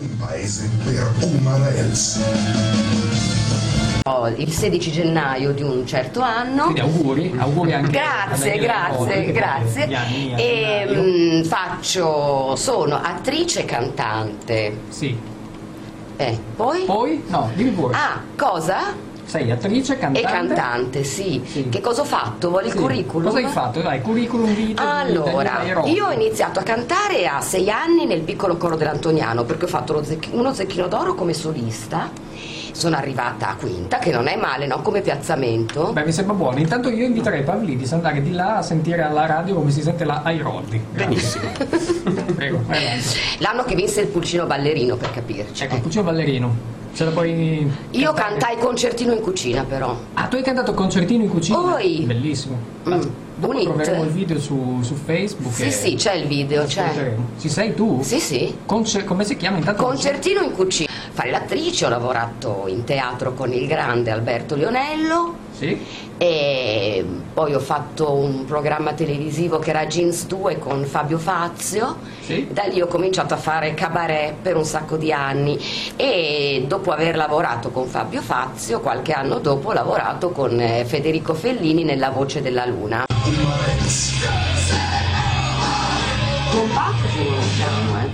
Un paese per Umarels. Il 16 gennaio di un certo anno. Quindi auguri, auguri anche Grazie, a grazie, grazie. gli anni E gennaio. mm, faccio, sono attrice e cantante. Sì. Eh, poi? Poi? No, dimmi pure. Ah, cosa? Sei attrice, cantante. E cantante, sì. Sì. Che cosa ho fatto? Vuoi il Sì. curriculum? Cosa hai fatto? Dai, curriculum di Allora, io ho iniziato a cantare a sei anni nel piccolo coro dell'Antoniano perché ho fatto uno zecchino d'oro come solista. Sono arrivata a quinta, che non è male, no? Come piazzamento. Beh, mi sembra buono. Intanto io inviterei Pavlidis ad andare di là a sentire alla radio come si sente la Airoldi. Benissimo. Prego. L'anno che vinse il pulcino ballerino, per capirci. Ecco, Puccio Ballerino. Ce la puoi... Io cantare? cantai concertino in cucina, però. Ah, tu hai cantato concertino in cucina? Oi. Bellissimo. Mm, Dopo troveremo il video su, su Facebook. Sì, sì, c'è il video, c'è. Ci sei tu? Sì, sì. Conce- come si chiama intanto? Concertino in cucina. Fare l'attrice, ho lavorato in teatro con il grande Alberto Lionello Sì. e poi ho fatto un programma televisivo che era Jeans 2 con Fabio Fazio. Sì. Da lì ho cominciato a fare cabaret per un sacco di anni e dopo aver lavorato con Fabio Fazio, qualche anno dopo ho lavorato con eh, Federico Fellini nella Voce della Luna.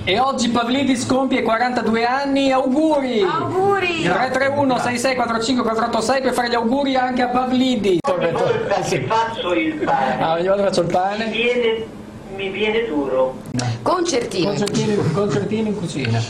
Eh. E oggi Pavlidis compie 42 anni, auguri! Auguri! 331 6645 486 per fare gli auguri anche a Pavlidis. volta che faccio il pane Ah, io faccio il mi pane. viene, mi viene duro. Concertino. Concertino, concertino in cucina.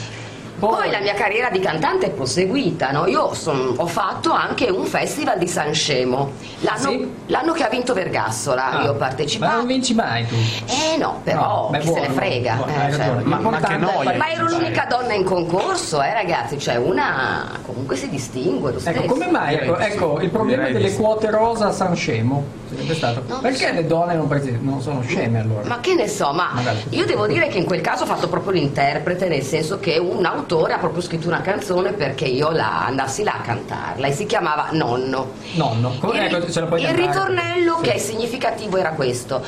Poi la mia carriera di cantante è proseguita, no? Io son- ho fatto anche un festival di Sanremo, l'anno, Sì? l'anno che ha vinto Vergassola, Ah, io ho Ma partecipato. non vinci mai tu. Eh no, però No, beh, chi se ne buono, frega. buono, eh, cioè, ma, Ma che noia. ma ero l'unica donna in concorso, eh ragazzi, cioè una comunque si distingue lo stesso. Ecco, come mai? Ecco, ecco, il problema delle quote rosa a San Scemo. c'è sempre stato. Non Perché so. le donne non, prese- non sono sceme allora? Ma che ne so, ma Magari. io devo dire che in quel caso ho fatto proprio l'interprete, nel senso che un autore ha proprio scritto una canzone perché io la andassi là a cantarla e si chiamava Nonno. Nonno, come- il, ecco, ce la puoi il ritornello Sì. che è significativo era questo.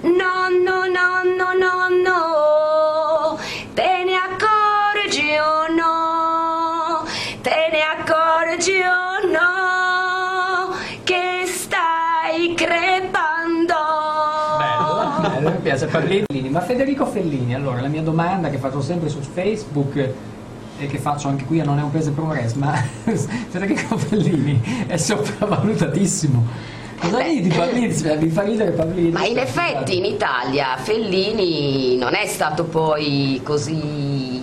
Nonno, nonno, nonno, Mi piace Fellini. Ma Federico Fellini, allora la mia domanda che faccio sempre su Facebook e che faccio anche qui a Non è un paese res, ma Federico Fellini è sopravvalutatissimo. Cosa Beh. ridi Pavlini? Mi fa ridere Pavlini. Ma in effetti in Italia Fellini non è stato poi così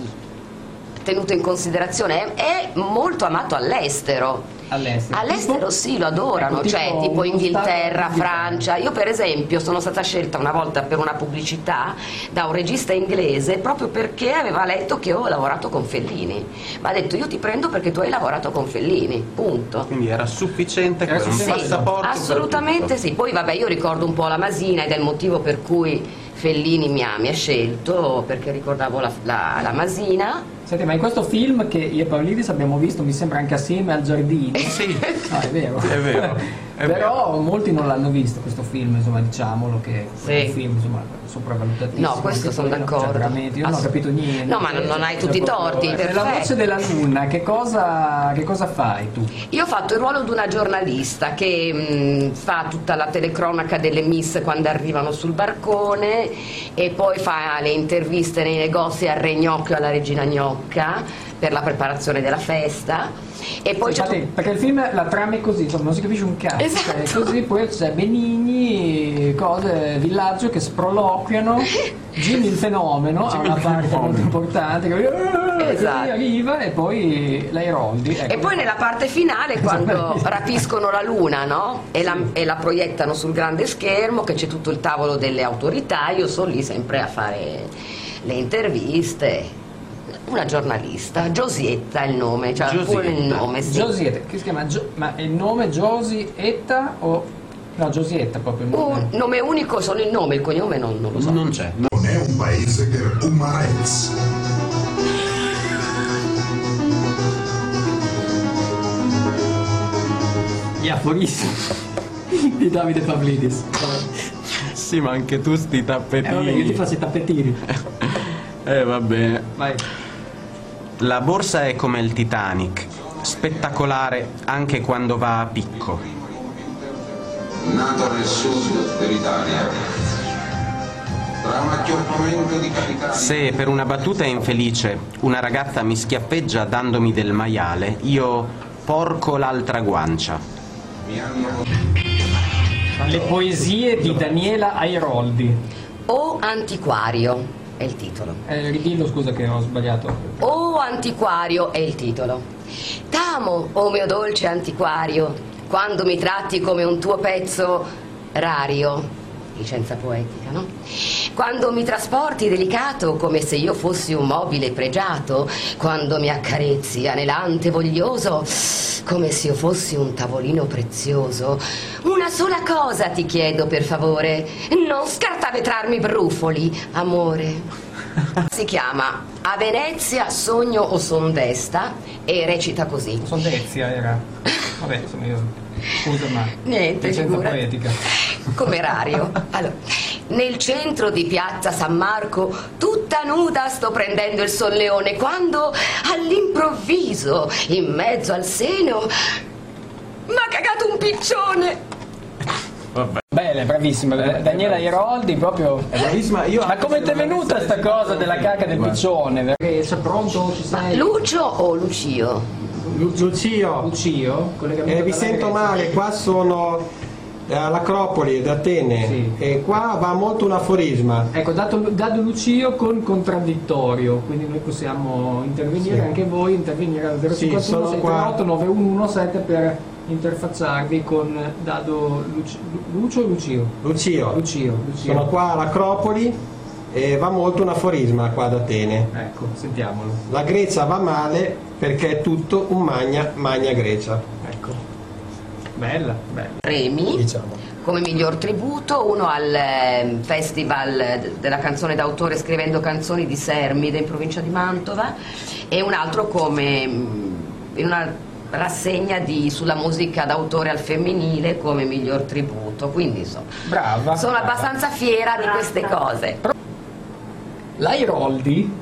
tenuto in considerazione, è, è molto amato all'estero. all'estero. All'estero Tipo? sì, lo adorano, Ecco, cioè tipo tipo Inghilterra, stato- Francia. Io per esempio sono stata scelta una volta per una pubblicità da un regista inglese proprio perché aveva letto che ho lavorato con Fellini. Ma ha detto io ti prendo perché tu hai lavorato con Fellini, punto. Quindi era sufficiente Era un sufficiente. passaporto Assolutamente sì, poi vabbè io ricordo un po' la Masina ed è il motivo per cui Fellini mi ha, mi ha scelto, perché ricordavo la, la- la Masina. Senti, ma in questo film che io e Pavlidis abbiamo visto, mi sembra anche assieme al giardino. Sì, No, è vero. È vero, è Però molti non l'hanno visto questo film, insomma, diciamolo che Sì. è un film insomma, sopravvalutatissimo. No, questo sono quello, d'accordo. cioè, veramente, io non ho capito niente. No, ma non- non hai tutti i Cioè, torti, proprio- Nella perfetto. voce della luna, che cosa, che cosa fai tu? Io ho fatto il ruolo di una giornalista che mh, fa tutta la telecronaca delle miss quando arrivano sul barcone e poi fa le interviste nei negozi al Re Gnocchio e alla Regina Gnocca per la preparazione della festa e poi Sì, c'è infatti, tut- perché il film, la trama è così, insomma, non si capisce un cazzo. Esatto. cioè, così poi c'è Benigni, cose, villaggio che sproloquiano, Jimmy il fenomeno ha una parte molto importante, che "Eh", Esatto. arriva e poi lei rolli. ecco. E poi nella parte finale quando rapiscono la luna no? e, la, e la proiettano sul grande schermo che c'è tutto il tavolo delle autorità, io sono lì sempre a fare le interviste. Una giornalista, Giosietta è il nome, cioè pure il Giosietta. nome, sì. Giosietta, che si chiama Gio- ma il nome Giosietta o no Giosietta proprio il nome? Un nome unico solo il nome, il cognome non, non lo so. Non c'è. Non è un paese per Umarels. Gli aforismi di Davide Pavlidis. Sì, ma anche tu sti Eh vabbè, io ti tappetini. faccio i tappetini. Eh, va bene. Vai. La borsa è come il Titanic, spettacolare anche quando va a picco. nato nel sud dell'Italia. Tra un acchiappamento di capitali Se per una battuta infelice una ragazza mi schiaffeggia dandomi del maiale, io porco l'altra guancia. Le poesie di Daniela Airoldi. O antiquario è il titolo. Eh, ridillo, scusa che ho sbagliato. O antiquario è il titolo. T'amo, o mio dolce antiquario, quando mi tratti come un tuo pezzo rario. Licenza poetica, no? Quando mi trasporti delicato come se io fossi un mobile pregiato, quando mi accarezzi anelante voglioso come se io fossi un tavolino prezioso. Una sola cosa ti chiedo per favore, non scartavetrarmi brufoli, amore. Si chiama A Venezia sogno o son desta e recita così. Sondezia era. Vabbè, insomma io. Scusa, ma. Niente, Licenza poetica. Come rario. Allora, nel centro di piazza San Marco, tutta nuda sto prendendo il solleone, quando all'improvviso, in mezzo al seno, m'ha cagato un piccione. Bene, bravissima. Daniela Airoldi proprio. Bravissima, io Ma come ti è venuta sta cosa della caca del piccione? Perché sei pronto? Ci sei? Lucio o Lucio? Lu- Lucio, Lucio? Eh, vi sento male, qua sono eh, all'Acropoli ad Atene Sì. e qua va molto un aforisma. Ecco, dato, dato Lucio con contraddittorio, quindi noi possiamo intervenire, Sì. anche voi intervenire al 051 Sì, sono qua. 638 9117 per interfacciarvi con Dado Luci- Lucio o Lucio? Lucio, Lucio, Lucio. sono qua all'Acropoli e va molto un aforisma qua ad Atene. Ecco, sentiamolo. La Grecia va male perché è tutto un magna, magna Grecia. Bella, bella. Premi. Diciamo. come miglior tributo, uno al eh, Festival della canzone d'autore scrivendo canzoni di Sermide in provincia di Mantova e un altro come mm, in una rassegna di- sulla musica d'autore al femminile come miglior tributo. Quindi insomma, Brava. sono brava. abbastanza fiera di queste cose. L'Airoldi,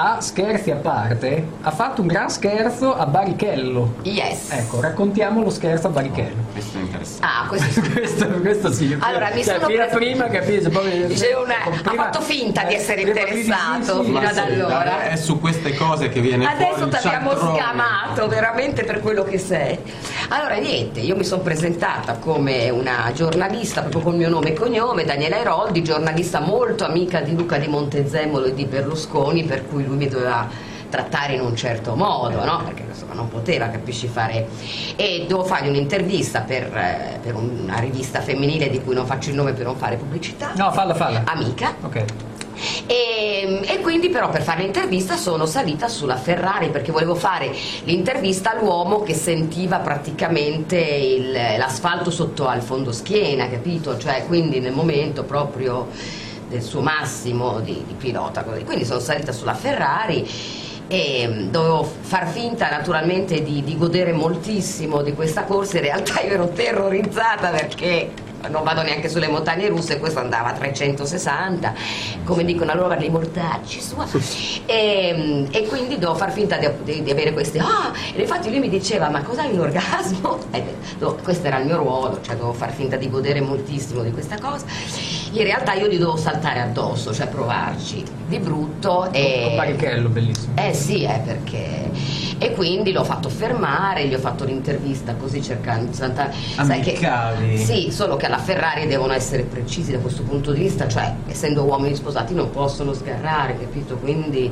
a scherzi a parte, ha fatto un gran scherzo a Barichello. Yes. Ecco, raccontiamo lo scherzo a Barichello. Questo è interessante. Ah, questo sì. questo, questo sì. Allora, mi cioè, sono prima, presa- prima capisci, poi Dice una- prima- ha fatto finta di essere prima- interessato fino ad allora. È su queste cose che viene Adesso ti abbiamo scamato veramente per quello che sei. Allora niente, io mi sono presentata come una giornalista proprio col mio nome e cognome, Daniela Eroldi, giornalista molto amica di Luca di Montezemolo e di Berlusconi, per cui lui mi doveva trattare in un certo modo, no? Perché insomma non poteva, capisci, fare. E devo fargli un'intervista per, eh, per una rivista femminile di cui non faccio il nome per non fare pubblicità. No, falla, falla. Amica. Ok. E, e quindi però per fare l'intervista sono salita sulla Ferrari perché volevo fare l'intervista all'uomo che sentiva praticamente l'asfalto sotto al fondoschiena, capito? Cioè quindi nel momento proprio del suo massimo di, di pilota. così. Quindi sono salita sulla Ferrari e mm, dovevo far finta naturalmente di, di godere moltissimo di questa corsa, in realtà io ero terrorizzata perché non vado neanche sulle montagne russe, questo andava a 360, come dicono allora i mortacci sua. E, e quindi devo far finta di, di- di avere queste. Ah, e infatti lui mi diceva: Ma cos'hai un orgasmo? No, questo era il mio ruolo, cioè dovevo far finta di godere moltissimo di questa cosa. In realtà io gli dovevo saltare addosso, cioè provarci di brutto. E... Con Barichello, bellissimo. Eh sì, eh, perché... E quindi l'ho fatto fermare, gli ho fatto l'intervista così cercando... Santa... sai che-. Sì, solo che alla Ferrari devono essere precisi da questo punto di vista, cioè essendo uomini sposati non possono sgarrare, capito? Quindi...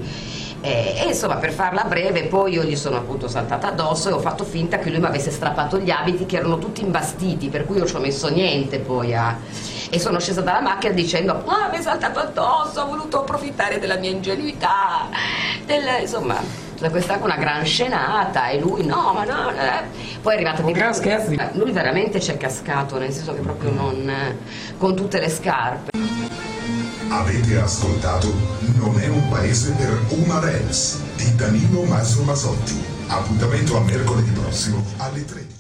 eh, e insomma per farla breve poi io gli sono appunto saltata addosso e ho fatto finta che lui mi avesse strappato gli abiti che erano tutti imbastiti per cui io ci ho messo niente poi a... e sono scesa dalla macchina dicendo ah mi è saltato addosso ho voluto approfittare della mia ingenuità del- insomma questa è una gran scenata e lui no ma no eh. poi è arrivato Un gran scherzo di- Eh, lui veramente ci è cascato nel senso che proprio non con tutte le scarpe Avete ascoltato Non è un paese per Uma Dance di Danilo Maso Masotti. Appuntamento a mercoledì prossimo alle 13.